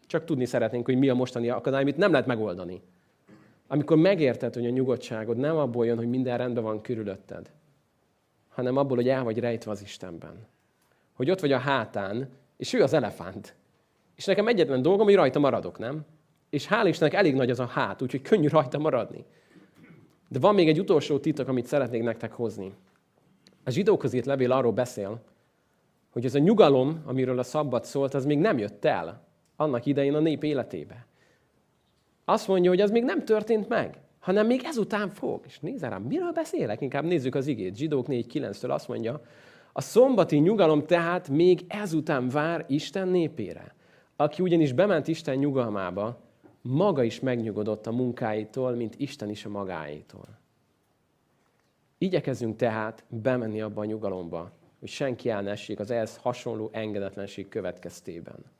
csak tudni szeretnénk, hogy mi a mostani akadály, amit nem lehet megoldani. Amikor megérted, hogy a nyugodtságod nem abból jön, hogy minden rendben van körülötted, hanem abból, hogy el vagy rejtve az Istenben. Hogy ott vagy a hátán, és ő az elefánt. És nekem egyetlen dolgom, hogy rajta maradok, nem? És hál' Istennek elég nagy az a hát, úgyhogy könnyű rajta maradni. De van még egy utolsó titok, amit szeretnék nektek hozni. A zsidókhoz levél arról beszél, hogy ez a nyugalom, amiről a szabad szólt, az még nem jött el annak idején a nép életébe. Azt mondja, hogy az még nem történt meg, hanem még ezután fog. És nézzel rám, miről beszélek? Inkább nézzük az igét. Zsidók 4.9-től azt mondja, a szombati nyugalom tehát még ezután vár Isten népére. Aki ugyanis bement Isten nyugalmába, maga is megnyugodott a munkáitól, mint Isten is a magáitól. Igyekezzünk tehát bemenni abba a nyugalomba, hogy senki el ne az ehhez hasonló engedetlenség következtében.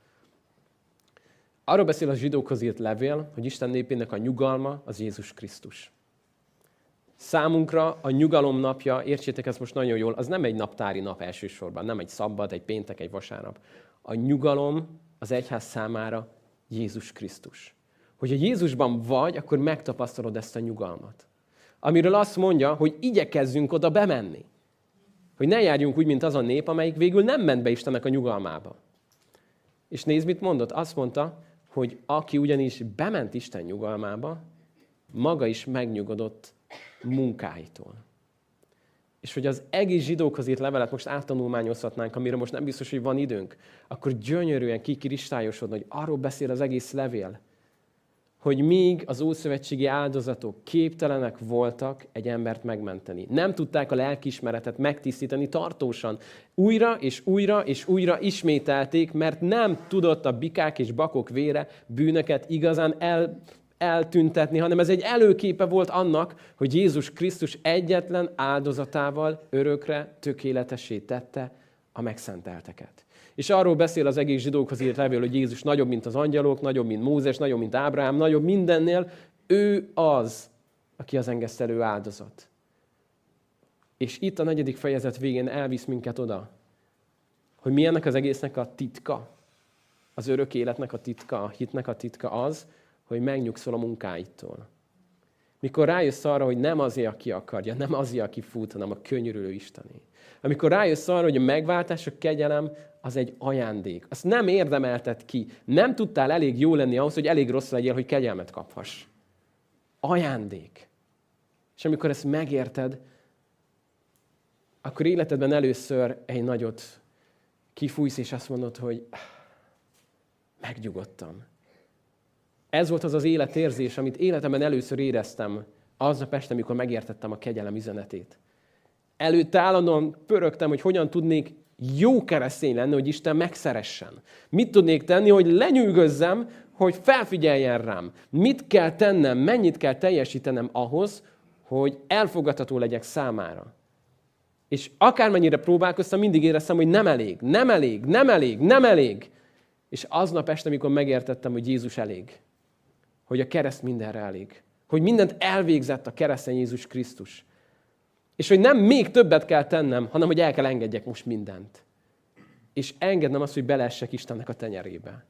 Arról beszél a zsidókhoz írt levél, hogy Isten népének a nyugalma az Jézus Krisztus. Számunkra a nyugalom napja, értsétek ezt most nagyon jól, az nem egy naptári nap elsősorban, nem egy szabad, egy péntek, egy vasárnap. A nyugalom az egyház számára Jézus Krisztus. Hogyha Jézusban vagy, akkor megtapasztalod ezt a nyugalmat. Amiről azt mondja, hogy igyekezzünk oda bemenni. Hogy ne járjunk úgy, mint az a nép, amelyik végül nem ment be Istennek a nyugalmába. És nézd, mit mondott? Azt mondta, hogy aki ugyanis bement Isten nyugalmába, maga is megnyugodott munkáitól. És hogy az egész zsidókhoz írt levelet most áttanulmányozhatnánk, amire most nem biztos, hogy van időnk, akkor gyönyörűen kikiristályosodna, hogy arról beszél az egész levél, hogy míg az ószövetségi áldozatok képtelenek voltak egy embert megmenteni. Nem tudták a lelkismeretet megtisztítani tartósan. Újra és újra és újra ismételték, mert nem tudott a bikák és bakok vére bűnöket igazán el, eltüntetni, hanem ez egy előképe volt annak, hogy Jézus Krisztus egyetlen áldozatával örökre tökéletesé tette a megszentelteket. És arról beszél az egész zsidókhoz írt levél, hogy Jézus nagyobb, mint az angyalok, nagyobb, mint Mózes, nagyobb, mint Ábrahám, nagyobb mindennél. Ő az, aki az engesztelő áldozat. És itt a negyedik fejezet végén elvisz minket oda, hogy mi ennek az egésznek a titka, az örök életnek a titka, a hitnek a titka az, hogy megnyugszol a munkáitól. Mikor rájössz arra, hogy nem azért, aki akarja, nem azért, aki fut, hanem a könyörülő Istené. Amikor rájössz arra, hogy a megváltás, a kegyelem az egy ajándék. Azt nem érdemelted ki. Nem tudtál elég jó lenni ahhoz, hogy elég rossz legyél, hogy kegyelmet kaphass. Ajándék. És amikor ezt megérted, akkor életedben először egy nagyot kifújsz, és azt mondod, hogy megnyugodtam. Ez volt az az életérzés, amit életemben először éreztem aznap este, amikor megértettem a kegyelem üzenetét. Előtte állandóan pörögtem, hogy hogyan tudnék jó keresztény lenni, hogy Isten megszeressen. Mit tudnék tenni, hogy lenyűgözzem, hogy felfigyeljen rám. Mit kell tennem, mennyit kell teljesítenem ahhoz, hogy elfogadható legyek számára. És akármennyire próbálkoztam, mindig éreztem, hogy nem elég, nem elég, nem elég, nem elég. És aznap este, amikor megértettem, hogy Jézus elég, hogy a kereszt mindenre elég, hogy mindent elvégzett a keresztény Jézus Krisztus, és hogy nem még többet kell tennem, hanem hogy el kell engedjek most mindent. És engednem azt, hogy beleessek Istennek a tenyerébe.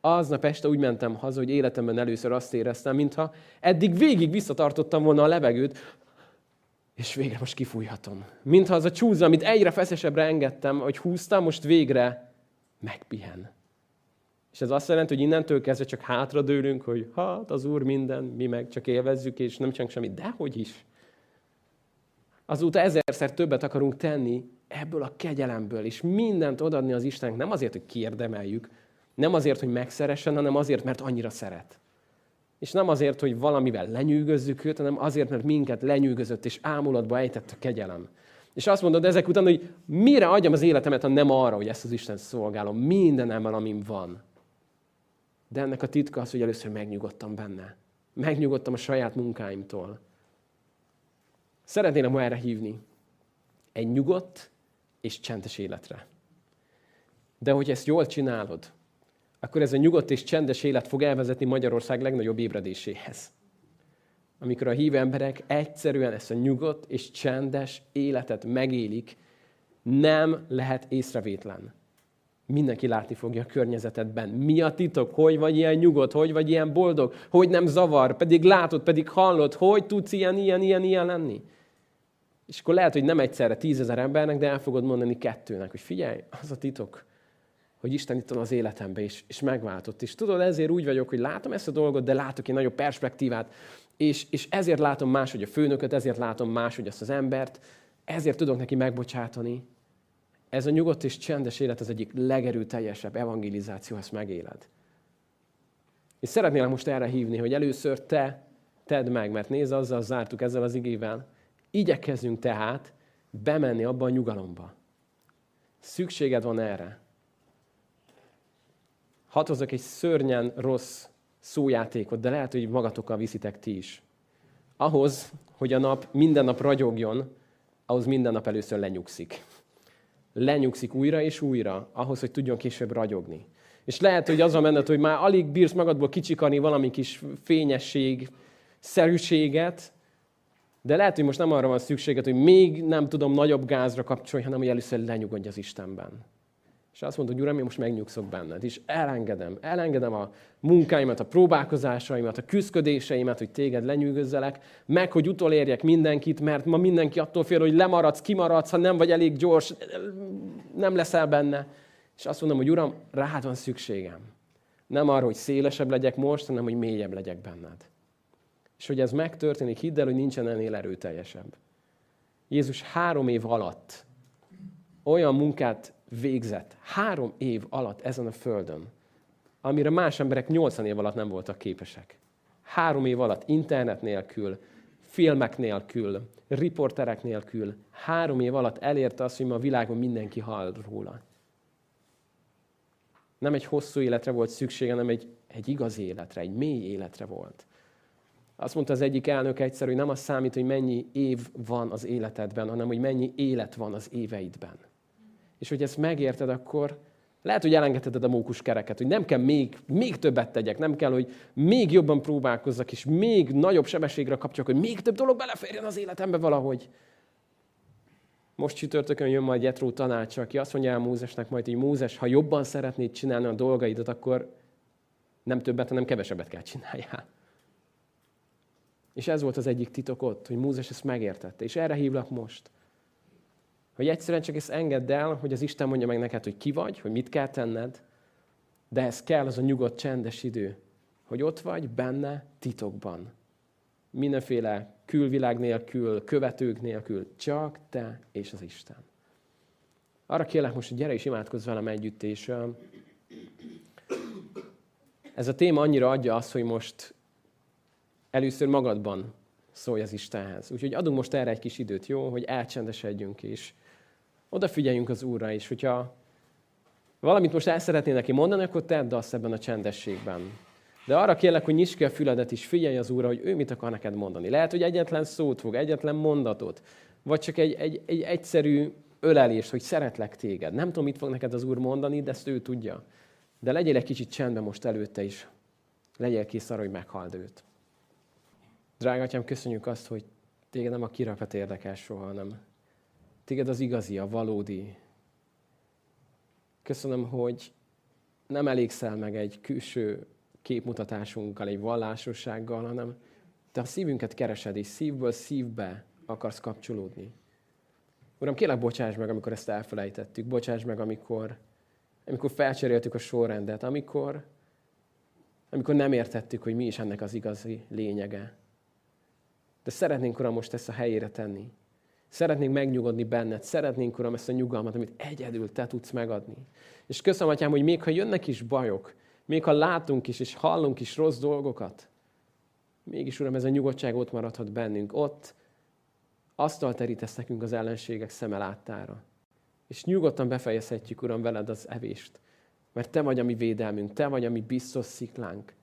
Aznap este úgy mentem haza, hogy életemben először azt éreztem, mintha eddig végig visszatartottam volna a levegőt, és végre most kifújhatom. Mintha az a csúza, amit egyre feszesebbre engedtem, hogy húztam, most végre megpihen. És ez azt jelenti, hogy innentől kezdve csak hátradőlünk, hogy hát az Úr minden, mi meg csak élvezzük, és nem csak semmit. Dehogy is azóta ezerszer többet akarunk tenni ebből a kegyelemből, és mindent odaadni az Istennek, nem azért, hogy kiérdemeljük, nem azért, hogy megszeressen, hanem azért, mert annyira szeret. És nem azért, hogy valamivel lenyűgözzük őt, hanem azért, mert minket lenyűgözött és ámulatba ejtett a kegyelem. És azt mondod ezek után, hogy mire adjam az életemet, ha nem arra, hogy ezt az Isten szolgálom, mindenemmel, amim van. De ennek a titka az, hogy először megnyugodtam benne. Megnyugodtam a saját munkáimtól. Szeretnélem ma erre hívni. Egy nyugodt és csendes életre. De hogy ezt jól csinálod, akkor ez a nyugodt és csendes élet fog elvezetni Magyarország legnagyobb ébredéséhez. Amikor a hív emberek egyszerűen ezt a nyugodt és csendes életet megélik, nem lehet észrevétlen. Mindenki látni fogja a környezetedben. Mi a titok? Hogy vagy ilyen nyugodt? Hogy vagy ilyen boldog? Hogy nem zavar? Pedig látod, pedig hallod. Hogy tudsz ilyen, ilyen, ilyen, ilyen lenni? És akkor lehet, hogy nem egyszerre tízezer embernek, de el fogod mondani kettőnek, hogy figyelj, az a titok, hogy Isten itt van az életembe, és, és megváltott. És tudod, ezért úgy vagyok, hogy látom ezt a dolgot, de látok egy nagyobb perspektívát, és, és ezért látom máshogy a főnököt, ezért látom máshogy azt az embert, ezért tudok neki megbocsátani. Ez a nyugodt és csendes élet az egyik legerőteljesebb evangelizáció, ha ezt megéled. És szeretnélek most erre hívni, hogy először te tedd meg, mert nézd, azzal zártuk ezzel az igével, Igyekezzünk tehát bemenni abba a nyugalomba. Szükséged van erre. Hatozok egy szörnyen rossz szójátékot, de lehet, hogy magatokkal viszitek ti is. Ahhoz, hogy a nap minden nap ragyogjon, ahhoz minden nap először lenyugszik. Lenyugszik újra és újra, ahhoz, hogy tudjon később ragyogni. És lehet, hogy az a menet, hogy már alig bírsz magadból kicsikani valami kis fényesség, szerűséget, de lehet, hogy most nem arra van szükséged, hogy még nem tudom nagyobb gázra kapcsolni, hanem hogy először lenyugodj az Istenben. És azt mondod, hogy Uram, én most megnyugszok benned, és elengedem, elengedem a munkáimat, a próbálkozásaimat, a küzdködéseimet, hogy téged lenyűgözzelek, meg, hogy utolérjek mindenkit, mert ma mindenki attól fél, hogy lemaradsz, kimaradsz, ha nem vagy elég gyors, nem leszel benne. És azt mondom, hogy Uram, rád van szükségem. Nem arra, hogy szélesebb legyek most, hanem hogy mélyebb legyek benned. És hogy ez megtörténik, hidd el, hogy nincsen ennél erőteljesebb. Jézus három év alatt olyan munkát végzett, három év alatt ezen a földön, amire más emberek 80 év alatt nem voltak képesek. Három év alatt internet nélkül, filmek nélkül, riporterek nélkül, három év alatt elérte azt, hogy ma a világban mindenki hall róla. Nem egy hosszú életre volt szüksége, hanem egy, egy igazi életre, egy mély életre volt. Azt mondta az egyik elnök egyszer, hogy nem az számít, hogy mennyi év van az életedben, hanem hogy mennyi élet van az éveidben. És hogy ezt megérted, akkor lehet, hogy elengedheted a mókus kereket, hogy nem kell még, még többet tegyek, nem kell, hogy még jobban próbálkozzak, és még nagyobb sebességre kapcsolok, hogy még több dolog beleférjen az életembe valahogy. Most csütörtökön jön majd Jetró tanácsa, aki azt mondja el Mózesnek majd, hogy Mózes, ha jobban szeretnéd csinálni a dolgaidat, akkor nem többet, hanem kevesebbet kell csináljál. És ez volt az egyik titok ott, hogy Mózes ezt megértette. És erre hívlak most. Hogy egyszerűen csak ezt engedd el, hogy az Isten mondja meg neked, hogy ki vagy, hogy mit kell tenned, de ez kell az a nyugodt, csendes idő, hogy ott vagy benne titokban. Mindenféle külvilág nélkül, követők nélkül, csak te és az Isten. Arra kérlek most, hogy gyere és imádkozz velem együtt, és ez a téma annyira adja azt, hogy most először magadban szólj az Istenhez. Úgyhogy adunk most erre egy kis időt, jó? Hogy elcsendesedjünk is. Odafigyeljünk az Úrra is. Hogyha valamit most el szeretnél neki mondani, akkor tedd azt ebben a csendességben. De arra kérlek, hogy nyisd ki a füledet, és figyelj az Úrra, hogy ő mit akar neked mondani. Lehet, hogy egyetlen szót fog, egyetlen mondatot, vagy csak egy, egy, egy egyszerű ölelést, hogy szeretlek téged. Nem tudom, mit fog neked az Úr mondani, de ezt ő tudja. De legyél egy kicsit csendben most előtte is. Legyél kész arra, hogy meghald őt. Drága atyám, köszönjük azt, hogy téged nem a kirakat érdekel soha, hanem téged az igazi, a valódi. Köszönöm, hogy nem elégszel meg egy külső képmutatásunkkal, egy vallásossággal, hanem te a szívünket keresed, és szívből szívbe akarsz kapcsolódni. Uram, kérlek, bocsáss meg, amikor ezt elfelejtettük. Bocsáss meg, amikor, amikor felcseréltük a sorrendet, amikor, amikor nem értettük, hogy mi is ennek az igazi lényege. De szeretnénk, Uram, most ezt a helyére tenni. Szeretnénk megnyugodni benned. Szeretnénk, Uram, ezt a nyugalmat, amit egyedül Te tudsz megadni. És köszönöm, Atyám, hogy még ha jönnek is bajok, még ha látunk is és hallunk is rossz dolgokat, mégis, Uram, ez a nyugodtság ott maradhat bennünk. Ott asztal terítesz nekünk az ellenségek szeme láttára. És nyugodtan befejezhetjük, Uram, veled az evést. Mert Te vagy a mi védelmünk, Te vagy a mi biztos sziklánk.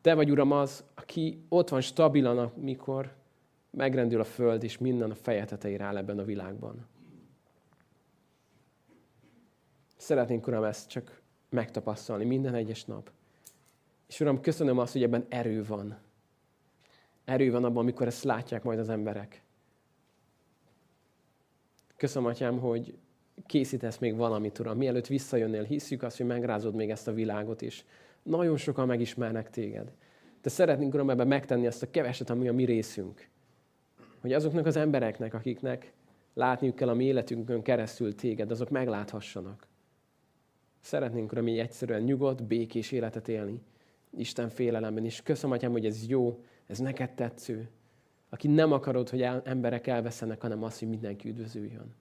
Te vagy, Uram, az, aki ott van stabilan, amikor megrendül a föld, és minden a feje tetejére áll ebben a világban. Szeretnénk, Uram, ezt csak megtapasztalni minden egyes nap. És Uram, köszönöm azt, hogy ebben erő van. Erő van abban, amikor ezt látják majd az emberek. Köszönöm, Atyám, hogy készítesz még valamit, Uram. Mielőtt visszajönnél, hiszük azt, hogy megrázod még ezt a világot is. Nagyon sokan megismernek téged. De szeretnénk, Uram, ebben megtenni ezt a keveset, ami a mi részünk hogy azoknak az embereknek, akiknek látniuk kell a mi életünkön keresztül téged, azok megláthassanak. Szeretnénk, Uram, így egyszerűen nyugodt, békés életet élni. Isten félelemben is. Köszönöm, Atyám, hogy ez jó, ez neked tetsző. Aki nem akarod, hogy el, emberek elveszenek, hanem az, hogy mindenki üdvözüljön.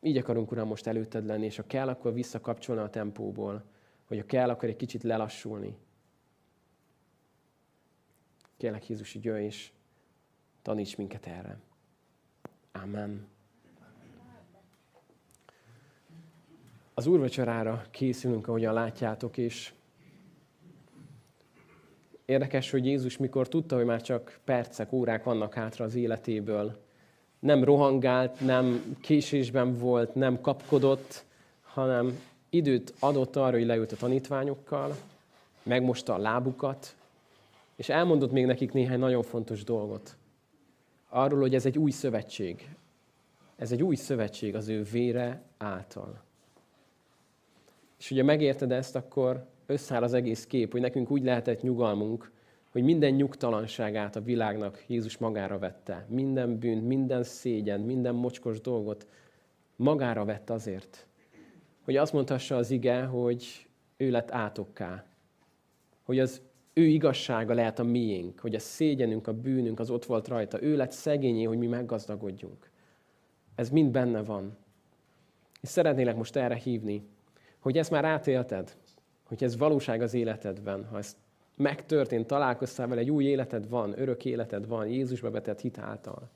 Így akarunk, Uram, most előtted lenni, és ha kell, akkor visszakapcsolni a tempóból, vagy ha kell, akkor egy kicsit lelassulni. Kérlek, Jézus, hogy jöjj, és Taníts minket erre. Amen. Az úrvacsorára készülünk, ahogyan látjátok, és érdekes, hogy Jézus mikor tudta, hogy már csak percek, órák vannak hátra az életéből, nem rohangált, nem késésben volt, nem kapkodott, hanem időt adott arra, hogy leült a tanítványokkal, megmosta a lábukat, és elmondott még nekik néhány nagyon fontos dolgot arról, hogy ez egy új szövetség. Ez egy új szövetség az ő vére által. És ugye megérted ezt, akkor összeáll az egész kép, hogy nekünk úgy lehetett nyugalmunk, hogy minden nyugtalanságát a világnak Jézus magára vette. Minden bűnt, minden szégyen, minden mocskos dolgot magára vett azért, hogy azt mondhassa az ige, hogy ő lett átokká. Hogy az ő igazsága lehet a miénk, hogy a szégyenünk, a bűnünk az ott volt rajta. Ő lett szegényé, hogy mi meggazdagodjunk. Ez mind benne van. És szeretnélek most erre hívni, hogy ezt már átélted, hogy ez valóság az életedben, ha ezt megtörtént, találkoztál vele, egy új életed van, örök életed van, Jézusba vetett hit által,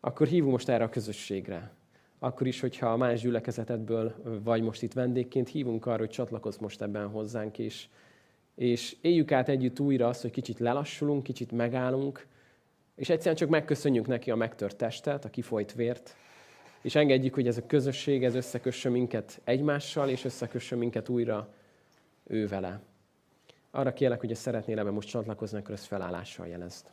akkor hívunk most erre a közösségre. Akkor is, hogyha más gyülekezetedből vagy most itt vendégként, hívunk arra, hogy csatlakozz most ebben hozzánk, és, és éljük át együtt újra azt, hogy kicsit lelassulunk, kicsit megállunk, és egyszerűen csak megköszönjük neki a megtört testet, a kifolyt vért, és engedjük, hogy ez a közösség, ez összekössön minket egymással, és összekössön minket újra ő vele. Arra kérlek, hogy szeretnél ebben most csatlakozni, akkor ezt felállással jelezd.